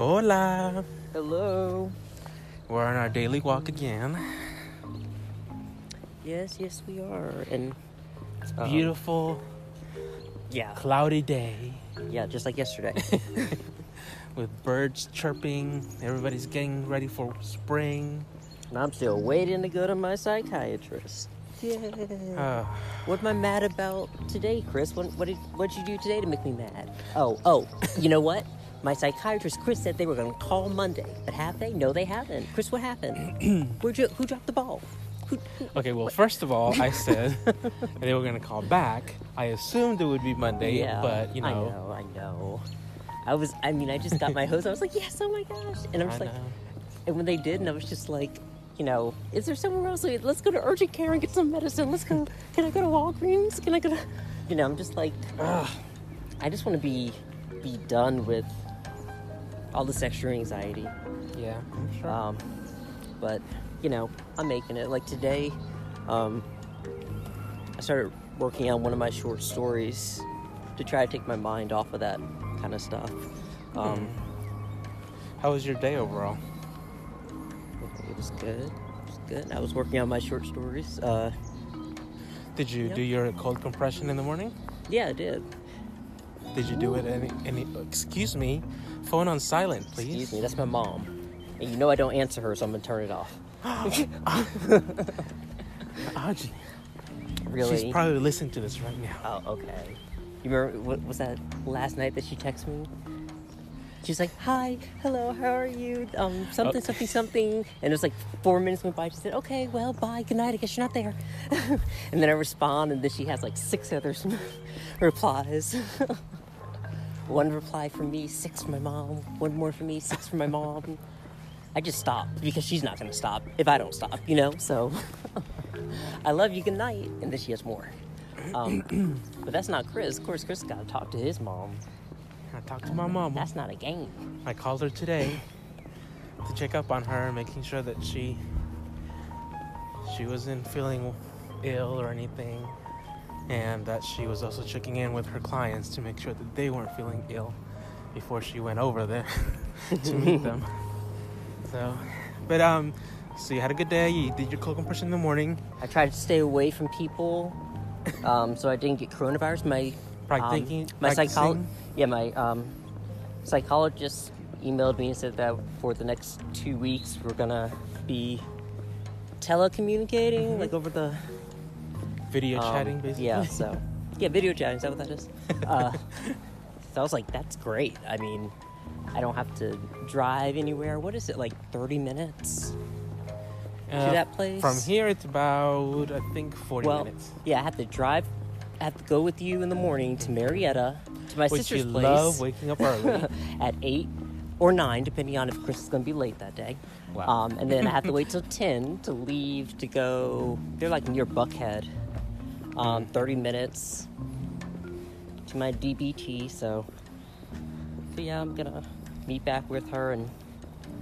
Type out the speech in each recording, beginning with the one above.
Hola. Hello. We're on our daily walk again. Yes, yes, we are. And it's um, Beautiful, yeah, cloudy day yeah, just like yesterday. with birds chirping. Everybody's getting ready for spring. and I'm still waiting to go to my psychiatrist. Yeah. Uh, What am I mad about today, Chris? What what did what'd you do today to make me mad? Oh, oh, you know what? My psychiatrist, Chris, said they were going to call Monday, but have they? No, they haven't. Chris, what happened? Where'd you, who dropped the ball? Who, who, okay, well, first of all, I said they were going to call back. I assumed it would be Monday, yeah, but you know. I know. I know. I was, I mean, I just got my hose. I was like, yes, oh my gosh, and I was I like, know. and when they did, and I was just like, you know, is there somewhere else? Let's go to urgent care and get some medicine. Let's go. Can I go to Walgreens? Can I go to, you know, I'm just like, ugh. I just want to be, be done with all this extra anxiety. Yeah, sure. Um, but you know, I'm making it. Like today, um, I started working on one of my short stories to try to take my mind off of that kind of stuff. Um, How was your day overall? It was good. It was good. I was working on my short stories. Uh, Did you Yeah. do your cold compression in the morning? yeah, I did. Did you do it any, any excuse me, phone on silent, please. Excuse me, that's my mom. And you know I don't answer her, so I'm gonna turn it off. Audrey, Really? She's probably listening to this right now. Oh, okay. You remember what was that last night that she texted me? She's like, "Hi, hello, how are you? Um, something, something, something." And it was like four minutes went by. She said, "Okay, well, bye, good night. I guess you're not there." and then I respond, and then she has like six other replies. one reply from me, six from my mom. One more from me, six from my mom. I just stop because she's not gonna stop if I don't stop, you know. So, I love you. Good night. And then she has more. Um, but that's not Chris. Of course, Chris got to talk to his mom. I talked to my mom. That's not a game. I called her today to check up on her, making sure that she she wasn't feeling ill or anything, and that she was also checking in with her clients to make sure that they weren't feeling ill before she went over there to meet them. So, but um, so you had a good day. You did your cold compression in the morning. I tried to stay away from people, um, so I didn't get coronavirus. My um, thinking, my psychol- practicing. yeah, my um, psychologist emailed me and said that for the next two weeks we're gonna be telecommunicating, like over the video um, chatting, basically. Yeah, so yeah, video chatting. Is that what that is? Uh, so I was like, that's great. I mean, I don't have to drive anywhere. What is it like, thirty minutes? Uh, that place? From here, it's about I think forty well, minutes. yeah, I have to drive. I have to go with you in the morning to Marietta to my Which sister's you place love waking up early. at eight or nine, depending on if Chris is going to be late that day. Wow. Um, and then I have to wait till ten to leave to go. They're like near Buckhead. Um, Thirty minutes to my DBT. So, so yeah, I'm gonna meet back with her, and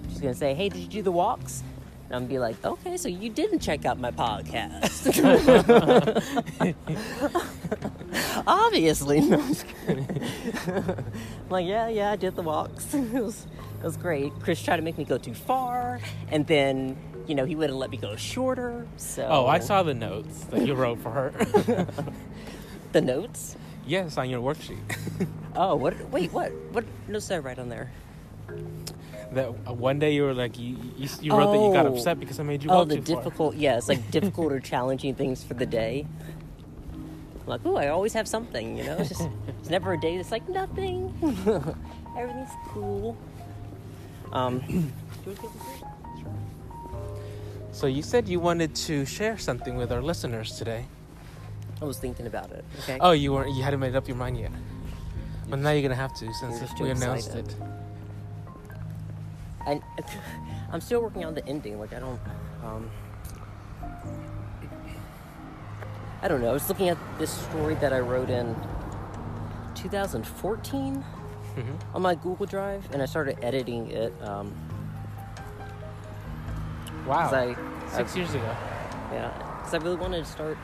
she's gonna say, "Hey, did you do the walks?" And I'm gonna be like, "Okay, so you didn't check out my podcast." Obviously, no. I'm like, yeah, yeah, I did the walks. it was, it was great. Chris tried to make me go too far, and then, you know, he wouldn't let me go shorter. So, Oh, I saw the notes that you wrote for her. the notes. yes, on your worksheet. Oh, what? Wait, what? What notes did I write on there? that uh, one day you were like you you, you wrote that you got Oh. upset because I made you Oh, the far. difficult. Yeah, it's like difficult or challenging things for the day. I'm like, oh, I always have something. You know, it's just it's never a day that's like nothing. Everything's cool. Um, So you said you wanted to share something with our listeners today. I was thinking about it. Okay. Oh, you weren't. You hadn't made up your mind yet. Well, now you're gonna have to since You're just too we announced excited. it. And I'm still working on the ending. Like I don't. Um, I don't know. I was looking at this story that I wrote in 2014 hmm on my Google Drive, and I started editing it. Um, Wow. I, Six years ago. yeah, because I really wanted to start.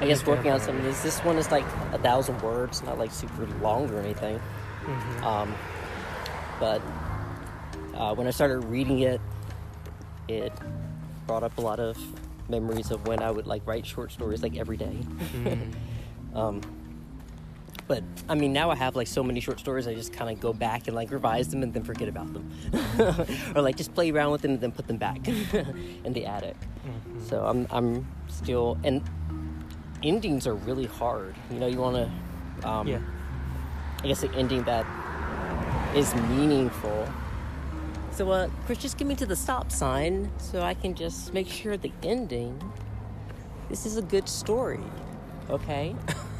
I guess working on some of this. This one is like a thousand words, not like super long or anything. hmm Um, but uh, when I started reading it, it brought up a lot of memories of when I would like write short stories like every day. um, but I mean, now I have like so many short stories, I just kind of go back and like revise them and then forget about them, or like just play around with them and then put them back in the attic. So I'm I'm still and endings are really hard. You know, you want to, um, Yeah. I guess, an ending that is meaningful. So, uh, Chris, just get me to the stop sign so I can just make sure the ending. This is a good story, okay?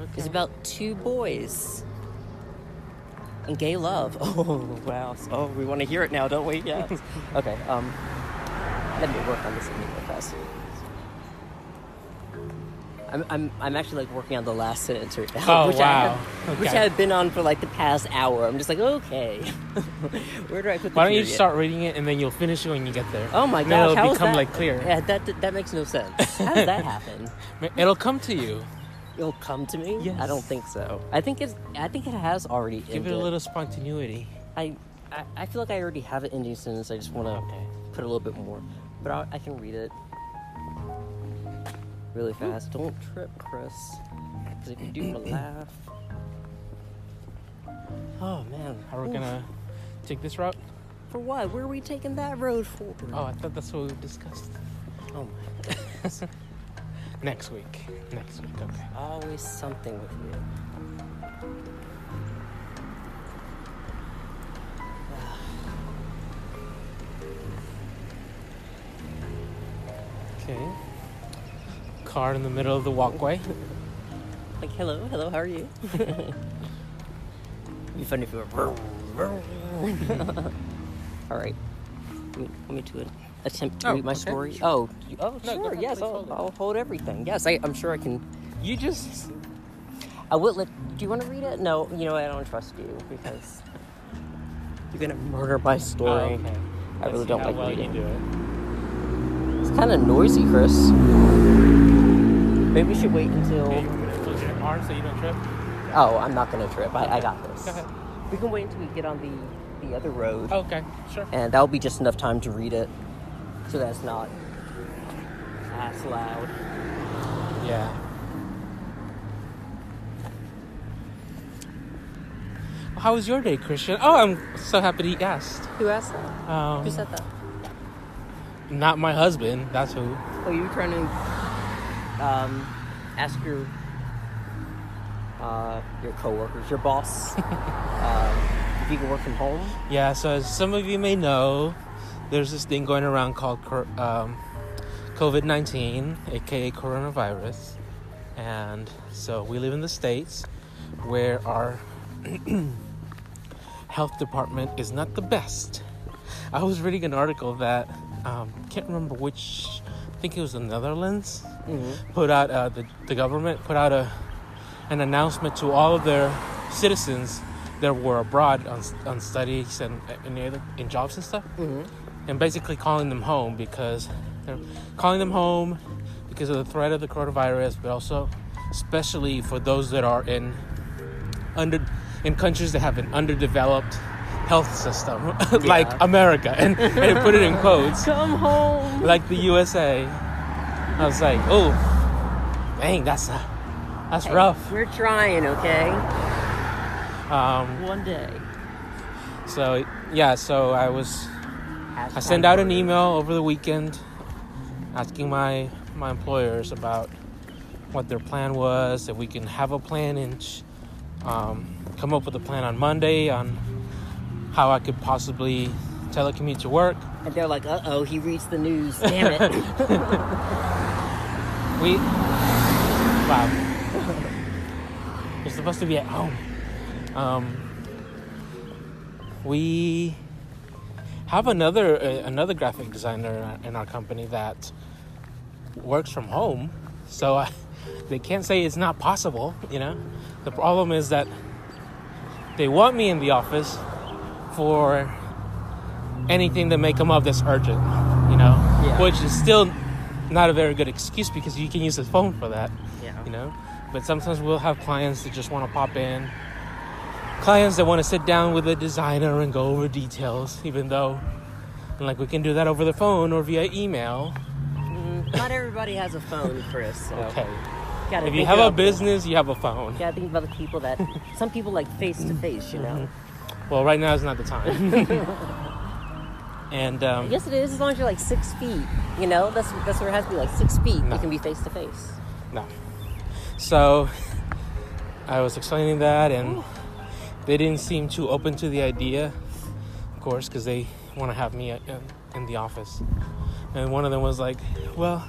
It's Okay. about two boys and gay love. Oh wow! Oh, we want to hear it now, don't we? Yes. okay. Um, let me work on this ending real fast. I'm, I'm, I'm actually like working on the last sentence right now, Oh, which I wow. have, which I have been on for like the past hour. I'm just like, okay, where do I put? The Why don't you start reading it and then you'll finish it when you get there? Oh my god, it'll become that? like clear. Yeah, that that makes no sense. How did that happen? It'll come to you. It'll come to me? Yes. I don't think so. I think it's. I think it has already. Give it a little spontaneity. I, I, I feel like I already have an ending sentence. I just want to Okay. put a little bit more, but I, I can read it really fast. Don't trip, Chris, because if you do, you'll laugh. Oh man, Are we Oof. gonna take this route? For what? Where are we taking that road for? Oh, I thought that's what we discussed. Oh my goodness. Next week. Next week. Okay. Always something with you. Okay. Car in the middle of the walkway. Like, hello, hello, how are you? It'd be funny if you were. All right. Let me, let me to it. Attempt to Oh, read my okay, story. Oh, you- oh, No, sure. ahead, yes, I'll, hold. I'll hold everything. Yes, I, I'm sure I can. You just. I will let. Do you want to read it? No, you know I don't trust you because you're gonna murder my oh, story. Oh, okay. I Let's really don't like well reading. Do it. It's kind of noisy, Chris. Maybe we should wait until. Okay, you want me to close your arm so you don't trip? Oh, I'm not gonna trip. I, I got this. Go. We can wait until we get on the the other road, Okay, sure. and that'll be just enough time to read it, so that's not as loud. Yeah. How was your day, Christian? Oh, I'm so happy you asked. Who asked that? Um, Who said that? Not my husband. That's who. Oh, you were trying to um, ask your uh, your coworkers, your boss, uh, if you can work from home. Yeah. So as some of you may know, there's this thing going around called um, COVID nineteen, aka coronavirus, and so we live in the states where our health department is not the best. I was reading an article that um, can't remember which. I think it was the Netherlands. Mm-hmm. put out uh, the, the government put out a an announcement to all of their citizens that were abroad on, on studies and in, other, in jobs and stuff Mm-hmm. And basically calling them home because they're calling them home because of the threat of the coronavirus but also especially for those that are in under in countries that have an underdeveloped health system like America and, and put it in quotes Come home. like the USA. I was like, oh, dang, that's uh, that's rough. We're trying, okay? Um, One day. so yeah, so I was I sent out an email over the weekend asking my my employers about what their plan was, if we can have a plan and um, come up with a plan on Monday on how I could possibly telecommute to work. And they're like, uh oh, he reads the news. Damn it. We wow. You're supposed to be at home. Um, we have another uh, another graphic designer in our, in our company that works from home, so I, they can't say it's not possible. You know, the problem is that they want me in the office for anything that may come up that's urgent. You know, Yeah. which is still not a very good excuse because you can use the phone for that yeah. you know but sometimes we'll have clients that just want to pop in clients that want to sit down with a designer and go over details, even though, like, we can do that over the phone or via email. Not everybody has a phone, Chris. So Okay. gotta If you have a about the- business, you have a phone. gotta think about the people that some people like face to face. You know. Well, right now is not the time. and um, Yes, it is. As long as you're like six feet. You know, that's that's where it has to be like six feet. No. You can be face to face. no. So I was explaining that, and they didn't seem too open to the idea, of course, because they want to have me uh, in, in the office. And one of them was like, "Well,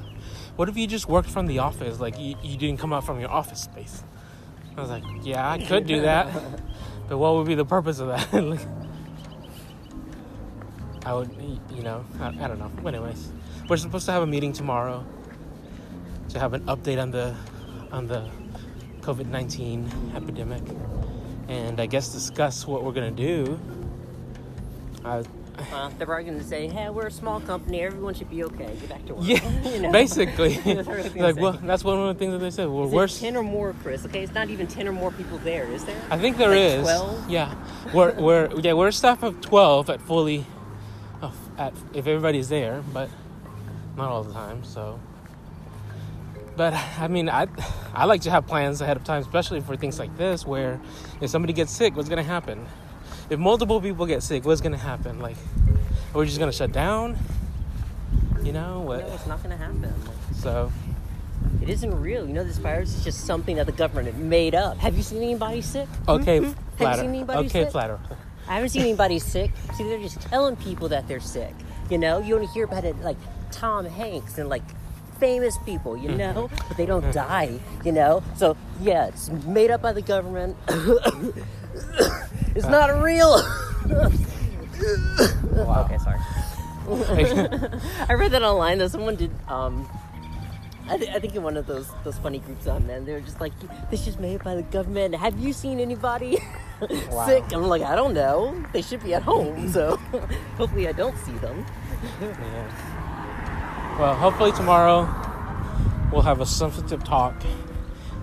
what if you just worked from the office? Like you, you didn't come out from your office space?" I was like, "Yeah, I could do that, but what would be the purpose of that?" like, I would, you know, I, I don't know. Anyways, we're supposed to have a meeting tomorrow to have an update on the on the COVID nineteen epidemic, and I guess discuss what we're gonna do. I, Uh, they're probably going to say, "Hey, we're a small company. Everyone should be okay. Get back to work." yeah, You know? basically, That's what I was gonna like well, that's one of the things that they said. Well, we're ten or more, Chris? Okay, it's not even ten or more people there, is there? I think there Like is. 12? Yeah, we're we're yeah we're a staff of twelve at fully, of, at if everybody's there, but not all the time. So, but I mean, I I like to have plans ahead of time, especially for things like this, where if somebody gets sick, what's gonna happen? If multiple people get sick, what's gonna happen? Like, are we just gonna shut down? You know what? No, it's not going to happen. So It isn't real. You know, this virus is just something that the government made up. Have you seen anybody sick? okay, hmm? Hmm? Have you flatter. seen anybody Okay, sick? flatter. I haven't seen anybody sick. See, they're just telling people that they're sick. You know, you only hear about it like Tom Hanks and like famous people, you mm-hmm. know, but they don't mm-hmm. die, you know? So, yeah, it's made up by the government. it's not uh. real. Wow. Okay, sorry. I read that online though. Someone did. Um, I, th- I think in one of those those funny groups on man, they were just like, "This is made by the government. Have you seen anybody Wow. sick?" I'm like, "I don't know. They should be at home, so hopefully I don't see them." Yeah. Well, hopefully tomorrow we'll have a substantive talk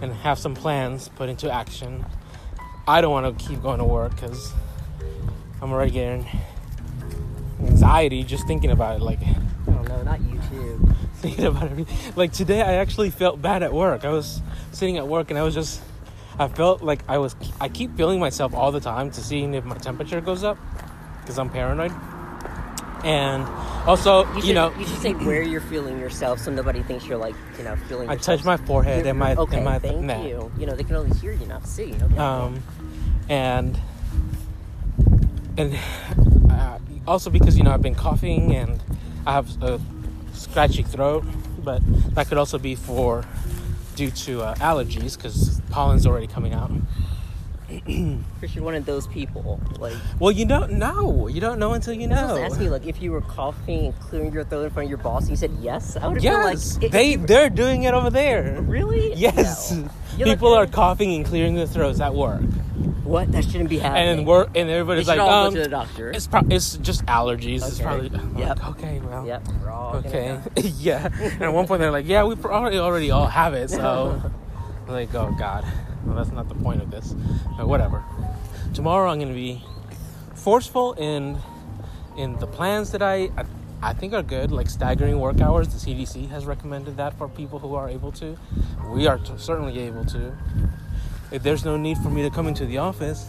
and have some plans put into action. I don't want to keep going to work because I'm already getting anxiety just thinking about it. Like I don't know. Not you too. thinking about everything. Like today, I actually felt bad at work. I was sitting at work and I was just, I felt like I was, I keep feeling myself all the time to seeing if my temperature goes up because I'm paranoid. And also, You, you, know, you should say where you're feeling yourself, so nobody thinks you're like, you know, feeling. I yourself. touch my forehead and my okay, and my thank neck. you. You know, they can only hear you, not see. Problem. Um, and and uh, also because you know I've been coughing and I have a scratchy throat, but that could also be for due to uh, allergies because pollen's already coming out. Chris, you're one of those people. Like, Well, you don't know. You don't know until you I was supposed to know. ask me, like, if you were coughing and clearing your throat in front of your boss, and you said yes, I would Yes, like, they they're doing it over there. really? Yes, No. You're like, people are "Eh, coughing and clearing their throats at work, What? That shouldn't be happening. and work and everybody's like, all um, go to the doctor. it's pro- it's just allergies. It's probably Yep. like, okay, well, Yep. We're all Okay. yeah. And at one point they're like, yeah, we probably already all have it. So like, oh God. Well, that's not the point of this. But whatever. Tomorrow I'm gonna be forceful in in the plans that I, I I think are good, like staggering work hours. The CDC has recommended that for people who are able to. We are t- certainly able to. If there's no need for me to come into the office,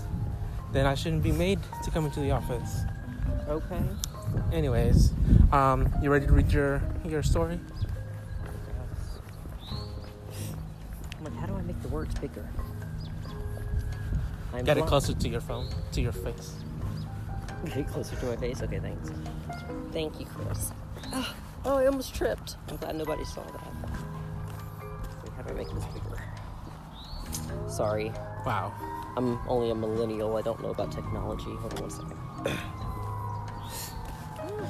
then I shouldn't be made to come into the office. Okay. Anyways, um, you ready to read your your story? The words bigger? I'm Get it closer to your phone, to your face. Get it closer to my face. Okay, thanks. Thank you, Chris. Ah, oh, I almost tripped. I'm glad nobody saw that. Wait, how do I make this bigger? Sorry, Wow. I'm only a millennial. I don't know about technology. Hold on one second.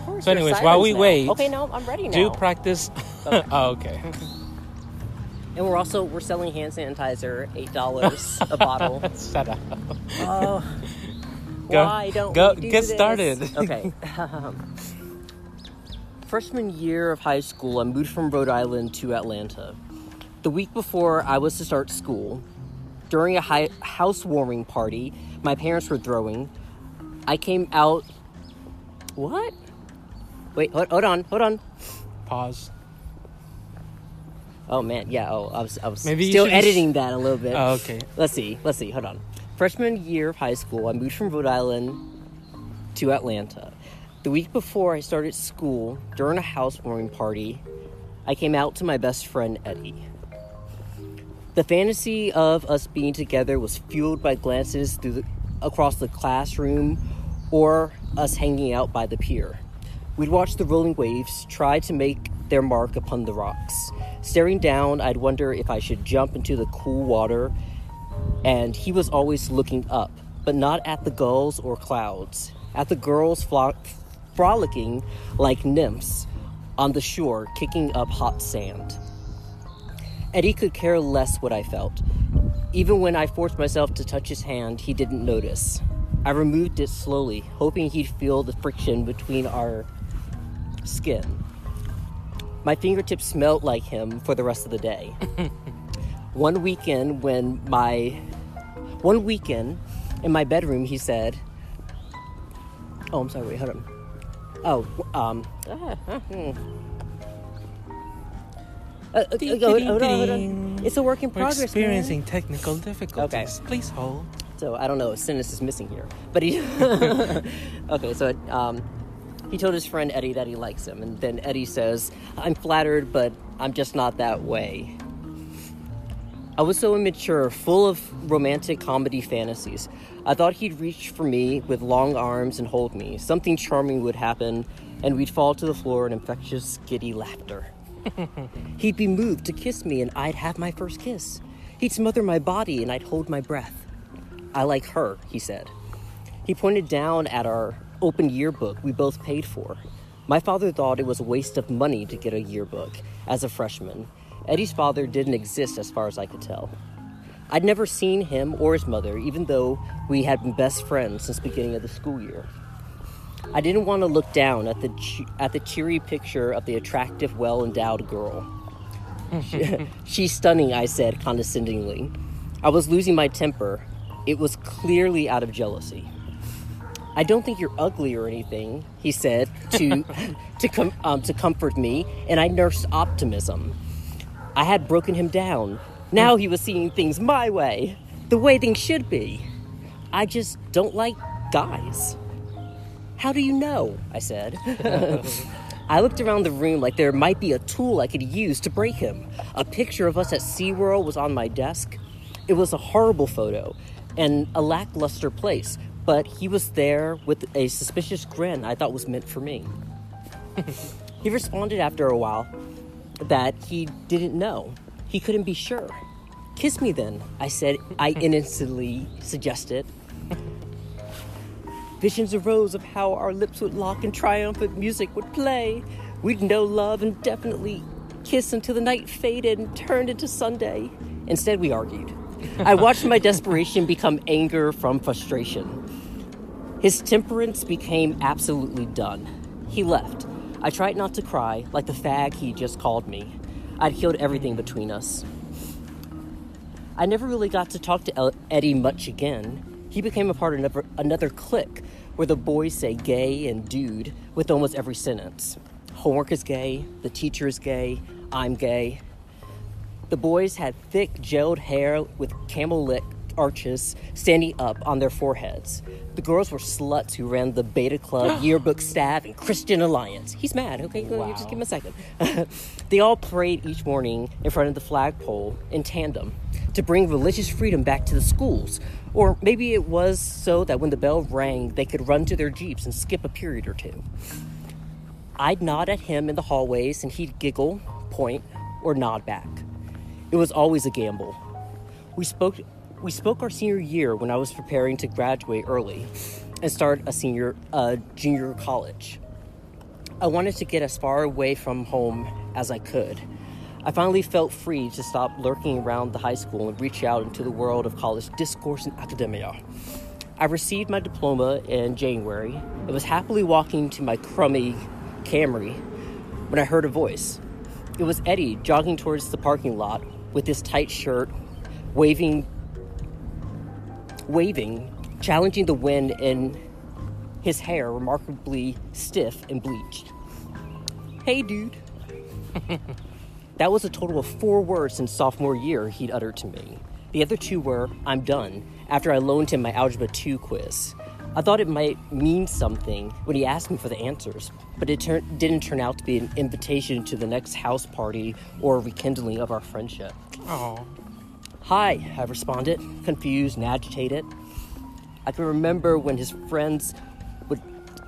Oh, So anyways, while we now. wait, okay, no, I'm ready now. Do practice. oh, okay. and we're also we're selling hand sanitizer, eight dollars a bottle. Shut up. Oh, Go- why don't go- we do get this? started. Okay. Um, freshman year of high school, I moved from Rhode Island to Atlanta. The week before I was to start school, during a hi- housewarming party, my parents were throwing. I came out. What? Wait, hold, hold on, hold on. Pause. Oh man, yeah. Oh, I was, I was Maybe you still should just- editing that a little bit. Oh, okay. Let's see. Let's see. Hold on. Freshman year of high school, I moved from Rhode Island to Atlanta. The week before I started school, during a housewarming party, I came out to my best friend Eddie. The fantasy of us being together was fueled by glances through the, across the classroom or us hanging out by the pier. We'd watch the rolling waves try to make their mark upon the rocks. Staring down, I'd wonder if I should jump into the cool water, and he was always looking up, but not at the gulls or clouds, at the girls frolicking like nymphs on the shore, kicking up hot sand. Eddie could care less what I felt. Even when I forced myself to touch his hand, he didn't notice. I removed it slowly, hoping he'd feel the friction between our skin. My fingertips smelled like him for the rest of the day. one weekend, when my one weekend in my bedroom, he said, "Oh, I'm sorry. Wait, hold on. Oh, um. Uh, uh, Ding, hold- hold hold on. It's a work in We're progress. man. experiencing technical difficulties. Okay. Please hold. So I don't know. A sentence is missing here, but he. okay, so um, he told his friend Eddie that he likes him, and then Eddie says, "I'm flattered, but I'm just not that way." I was so immature, full of romantic comedy fantasies. I thought he'd reach for me with long arms and hold me. Something charming would happen, and we'd fall to the floor in infectious, giddy laughter. He'd be moved to kiss me, and I'd have my first kiss. He'd smother my body, and I'd hold my breath. I like her, he said. He pointed down at our open yearbook we both paid for. My father thought it was a waste of money to get a yearbook as a freshman. Eddie's father didn't exist as far as I could tell. I'd never seen him or his mother, even though we had been best friends since the beginning of the school year. I didn't want to look down at the che- at the cheery picture of the attractive, well-endowed girl. She's stunning, I said condescendingly. I was losing my temper. It was clearly out of jealousy. I don't think you're ugly or anything, he said to to com- um, to comfort me, and I nursed optimism. I had broken him down. Now he was seeing things my way, the way things should be. I just don't like guys. How do you know? I said. I looked around the room like there might be a tool I could use to break him. A picture of us at SeaWorld was on my desk. It was a horrible photo and a lackluster place, but he was there with a suspicious grin I thought was meant for me. he responded after a while that he didn't know. He couldn't be sure. Kiss me then, I said, I innocently suggested. Visions arose of how our lips would lock and triumphant music would play. We'd know love and definitely kiss until the night faded and turned into Sunday. Instead, we argued. I watched my desperation become anger from frustration. His temperance became absolutely done. He left. I tried not to cry, like the fag he just called me. I'd killed everything between us. I never really got to talk to Eddie much again. He became a part of another, clique where the boys say gay and dude with almost every sentence. Homework is gay, the teacher is gay, I'm gay. The boys had thick, gelled hair with camel lip arches standing up on their foreheads. The girls were sluts who ran the Beta Club, Yearbook Staff, and Christian Alliance. He's mad, okay? Go- Wow. Just give him a second. they all prayed each morning in front of the flagpole in tandem to bring religious freedom back to the schools. Or maybe it was so that when the bell rang, they could run to their Jeeps and skip a period or two. I'd nod at him in the hallways and he'd giggle, point, or nod back. It was always a gamble. We spoke we spoke our senior year when I was preparing to graduate early and start a senior uh, junior college. I wanted to get as far away from home as I could. I finally felt free to stop lurking around the high school and reach out into the world of college discourse and academia. I received my diploma in January and was happily walking to my crummy Camry when I heard a voice. It was Eddie jogging towards the parking lot with his tight shirt, waving waving challenging the wind in his hair remarkably stiff and bleached. Hey, dude. that was a total of four words in sophomore year he'd uttered to me. The other two were, I'm done, after I loaned him my Algebra 2 quiz. I thought it might mean something when he asked me for the answers, but it tur- didn't turn out to be an invitation to the next house party or a rekindling of our friendship. Oh. Hi, I responded, confused and agitated. I can remember when his friends would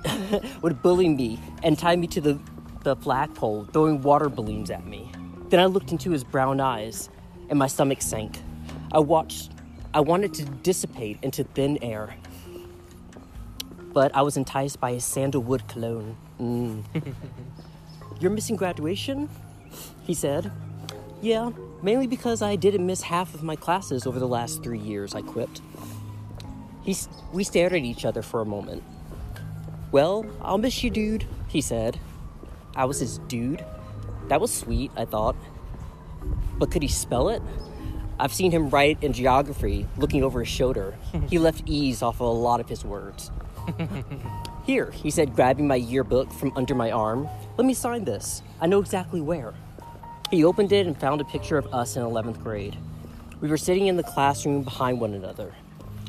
would bully me and tie me to the, the flagpole, throwing water balloons at me. Then I looked into his brown eyes, and my stomach sank. I watched. I wanted to dissipate into thin air, but I was enticed by his sandalwood cologne. Mm. You're missing graduation? He said. Yeah, mainly because I didn't miss half of my classes over the last three years, I quipped. He, we stared at each other for a moment. Well, I'll miss you, dude, he said. I was his dude. That was sweet, I thought. But could he spell it? I've seen him write in geography, looking over his shoulder. he left E's off of a lot of his words. Here, he said, grabbing my yearbook from under my arm. Let me sign this. I know exactly where. He opened it and found a picture of us in 11th grade. We were sitting in the classroom behind one another.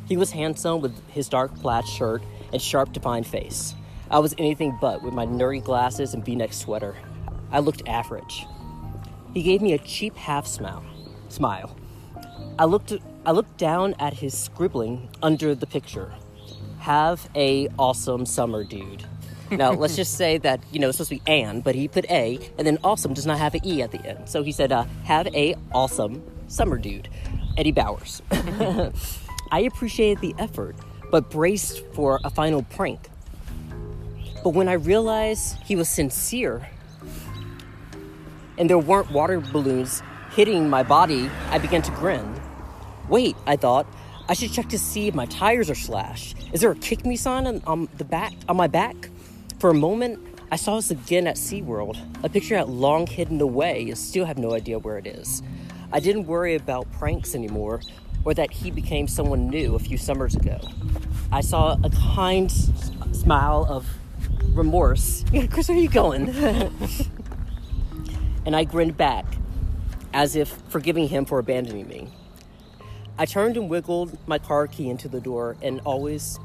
He was handsome with his dark plaid shirt and sharp, defined face. I was anything but with my nerdy glasses and v neck sweater. I looked average. He gave me a cheap half smile. Smile. I looked, I looked down at his scribbling under the picture. Have a awesome summer, dude. Now, let's just say that, you know, it's supposed to be and, but he put A, and then awesome does not have an E at the end. So he said, uh, have a awesome summer dude. Eddie Bowers. I appreciated the effort, but braced for a final prank. But when I realized he was sincere, and there weren't water balloons hitting my body, I began to grin. Wait, I thought, I should check to see if my tires are slashed. Is there a kick me sign on, on the back on my back? For a moment, I saw us again at SeaWorld, a picture that long hidden away and still have no idea where it is. I didn't worry about pranks anymore or that he became someone new a few summers ago. I saw a kind smile of remorse. Chris, where are you going? and I grinned back, as if forgiving him for abandoning me. I turned and wiggled my car key into the door, and always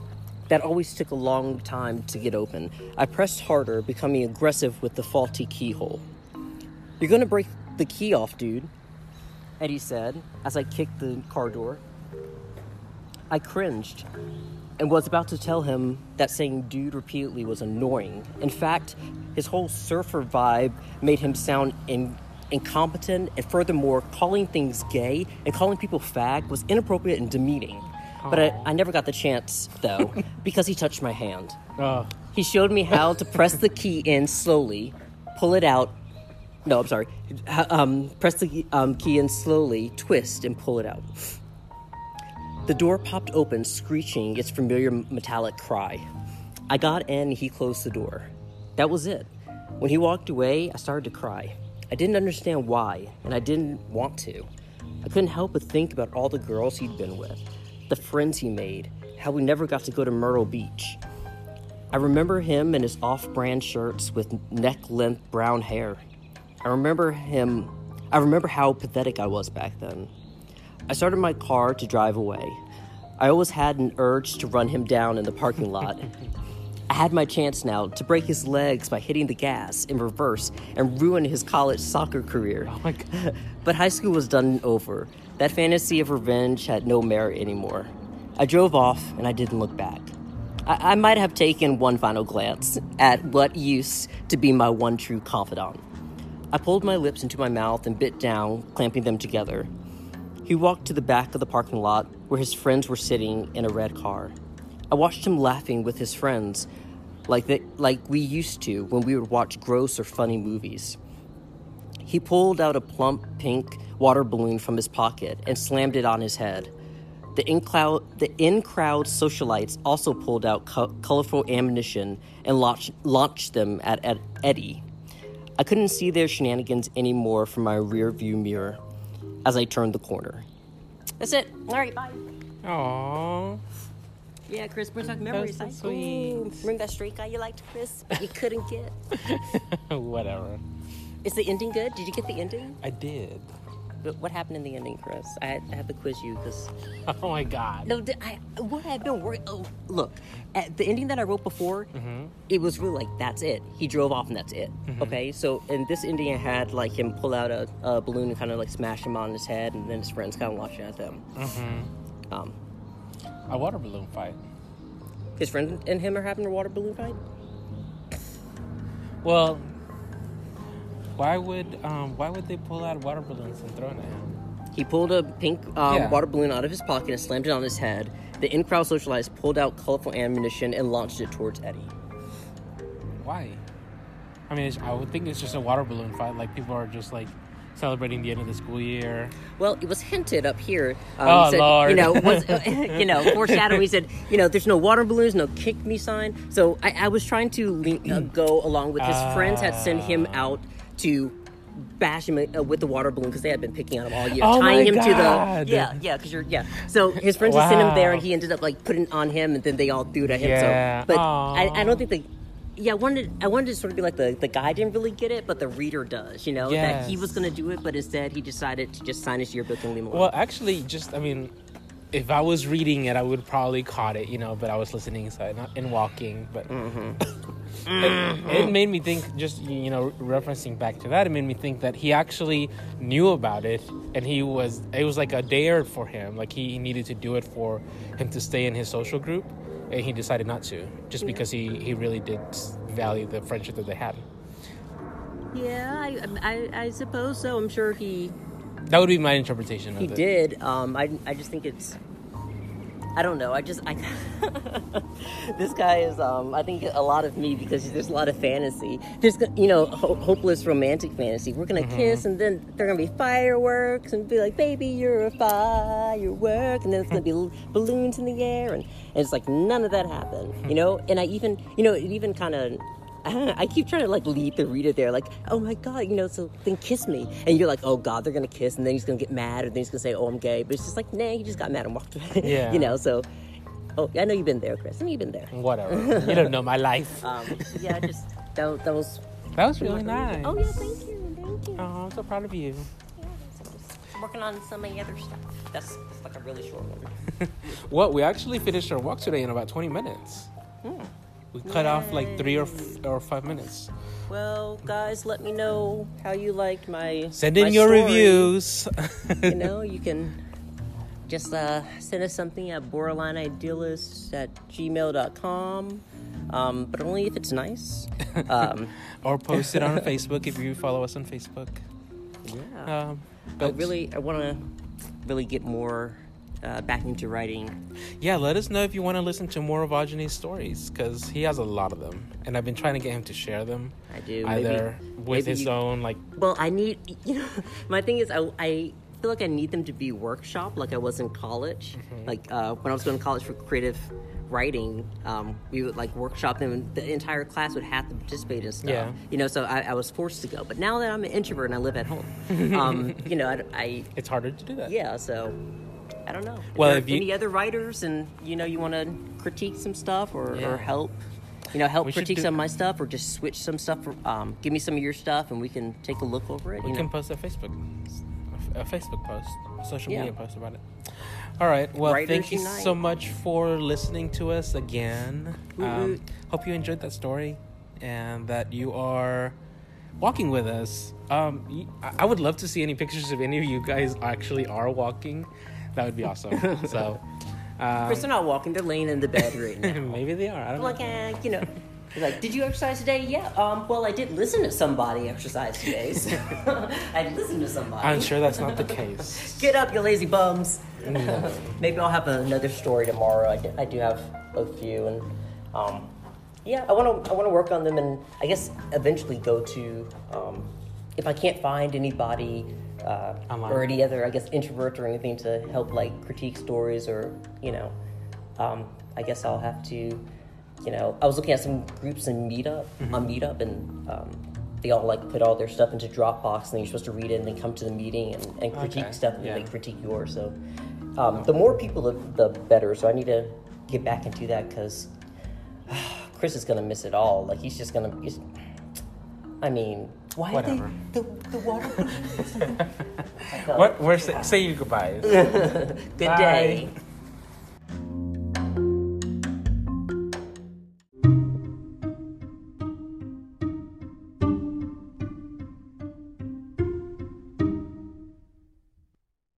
that always took a long time to get open. I pressed harder, becoming aggressive with the faulty keyhole. You're gonna break the key off, dude, Eddie said as I kicked the car door. I cringed and was about to tell him that saying dude repeatedly was annoying. In fact, his whole surfer vibe made him sound in, incompetent, and furthermore, calling things gay and calling people fag was inappropriate and demeaning. But I, I never got the chance, though, because he touched my hand. Oh. He showed me how to press the key in slowly, pull it out. No, I'm sorry. H- Um, press the um, key in slowly, twist, and pull it out. The door popped open, screeching its familiar metallic cry. I got in, and he closed the door. That was it. When he walked away, I started to cry. I didn't understand why, and I didn't want to. I couldn't help but think about all the girls he'd been with, the friends he made, how we never got to go to Myrtle Beach. I remember him in his off brand shirts with neck length brown hair. I remember him, I remember how pathetic I was back then. I started my car to drive away. I always had an urge to run him down in the parking lot. I had my chance now to break his legs by hitting the gas in reverse and ruin his college soccer career. Oh my god. But high school was done and over. That fantasy of revenge had no merit anymore. I drove off and I didn't look back. I, I might have taken one final glance at what used to be my one true confidant. I pulled my lips into my mouth and bit down, clamping them together. He walked to the back of the parking lot where his friends were sitting in a red car. I watched him laughing with his friends like, they, like we used to when we would watch gross or funny movies. He pulled out a plump pink water balloon from his pocket and slammed it on his head. The in crowd, the in crowd socialites also pulled out co- colorful ammunition and launched, launched them at, at Eddie. I couldn't see their shenanigans anymore from my rear view mirror as I turned the corner. That's it. All right, bye. Aww. Yeah, Chris, brings back memories. was so like, ooh, sweet. Remember that straight guy you liked, Chris, but you couldn't get? Whatever. Is the ending good? Did you get the ending? I did. But what happened in the ending, Chris? I had, I had to quiz you because Oh my god. no, I what I've been worried. Oh, look, at the ending that I wrote before, Mm-hmm. it was really like that's it. He drove off and that's it. Okay, so in this ending, I had like him pull out a, a balloon and kind of like smash him on his head, and then his friends kind of watching at them. Mm-hmm. Um, A water balloon fight. his friend and him are having a water balloon fight. Well, why would um why would they pull out water balloons and throw it at him? He pulled a pink um, Yeah. water balloon out of his pocket and slammed it on his head. The in-crowd socialized, pulled out colorful ammunition and launched it towards Eddie. Why? I mean, it's, I would think it's just a water balloon fight. Like people are just like celebrating the end of the school year. Well, it was hinted up here. Um, Oh, said, Lord. You know, was, you know, foreshadowing. He said, you know, there's no water balloons, no kick me sign. So I, I was trying to link, uh, go along with his friends had sent him Ah. out to bash him uh, with the water balloon because they had been picking on him all year, Oh tying him God. to the yeah, yeah. Because you're yeah. So his friends had sent him there, and he ended up like putting it on him, and then they all threw it at him. Yeah. So, but I, I don't think they. Yeah, I wanted I wanted to sort of be like the the guy didn't really get it, but the reader does. You know that he was going to do it, but instead he decided to just sign his yearbook and leave him alone. Well, actually, just I mean, if I was reading it, I would probably caught it, you know. But I was listening, so not and walking. But mm-hmm. it, it mm-hmm. made me think. Just you know, referencing back to that, it made me think that he actually knew about it, and he was. It was like a dare for him. Like he needed to do it for him to stay in his social group, and he decided not to, just because he he really did value the friendship that they had. Yeah, I, I, I suppose so. I'm sure he That would be my interpretation of he it. did. Um, I, I just think it's. I don't know. I just I. this guy is um. I think a lot of me because there's a lot of fantasy. There's you know ho- hopeless romantic fantasy. We're gonna Mm-hmm. kiss and then there are gonna be fireworks and be like, baby, you're a firework, and then it's gonna be balloons in the air and, and it's like none of that happened. You know. And I even you know it even kind of. I keep trying to like lead the reader there, like, oh my god, you know, so then kiss me, and you're like, oh god, they're gonna kiss, and then he's gonna get mad, and then he's gonna say, oh, I'm gay, but it's just like, nah, he just got mad and walked away, Yeah. you know. So, oh, I know you've been there, Chris. I know you've been there. Whatever. you don't know my life. Um, yeah, just that, that was. That was really nice. Oh yeah, thank you, thank you. Oh, I'm so proud of you. Yeah, I'm working on so many other stuff. That's, that's like a really short one. Well, we actually finished our walk today in about 20 minutes. We cut off like three or, f- or five minutes. Well, guys, let me know how you liked my. Send my in your story. reviews. you know, you can just uh, send us something at borderlineidealists at gmail.com. Um, but only if it's nice. Um, or post it on Facebook if you follow us on Facebook. yeah. Um, But but really, I want to really get more uh, back into writing. yeah, let us know if you want to listen to more of Ajani's stories because he has a lot of them, and I've been trying to get him to share them. I do. Either maybe, with maybe his you- own like Well, I need, you know, my thing is, I, I feel like I need them to be workshop like I was in college. Mm-hmm. Like uh, when I was going to college for creative writing, um, we would like workshop them, and the entire class would have to participate in stuff. Yeah. You know, so I, I was forced to go. But now that I'm an introvert and I live at home, um, you know, I, I, it's harder to do that. yeah, so. I don't know. Well, if you- any other writers and you know you want to critique some stuff or, Yeah. or help, you know, help We critique do- some of my stuff or just switch some stuff. For, um, give me some of your stuff and we can take a look over it. We you can know. post a Facebook, a Facebook post, a social Yeah. media post about it. All right. Well, Writers thank you unite. so much for listening to us again. Um, hope you enjoyed that story and that you are walking with us. Um, I would love to see any pictures of any of you guys actually are walking. That would be awesome. so, um, Chris, they're not walking; they're laying in the bed right now. maybe they are. I don't I'm know. like, eh, you know. Like, did you exercise today? Yeah. Um. Well, I did listen to somebody exercise today. So I listened to somebody. I'm sure that's not the case. Get up, you lazy bums. No. Maybe I'll have another story tomorrow. I, do- I do have a few, and um, yeah, I want to I want to work on them, and I guess eventually go to um, if I can't find anybody uh, or any other I guess introverts or anything to help like critique stories or you know, um, I guess I'll have to, you know, I was looking at some groups in Meetup on Meetup, and um, they all like put all their stuff into Dropbox, and then you're supposed to read it and then come to the meeting and, and critique Okay, stuff and yeah. they critique yours. So um, the more people, the, the better. So I need to get back and do that because Chris is gonna miss it all. Like he's just gonna. He's, I mean, why Whatever. are they the the water? What? Where? Say, say your goodbyes. Good Bye. day.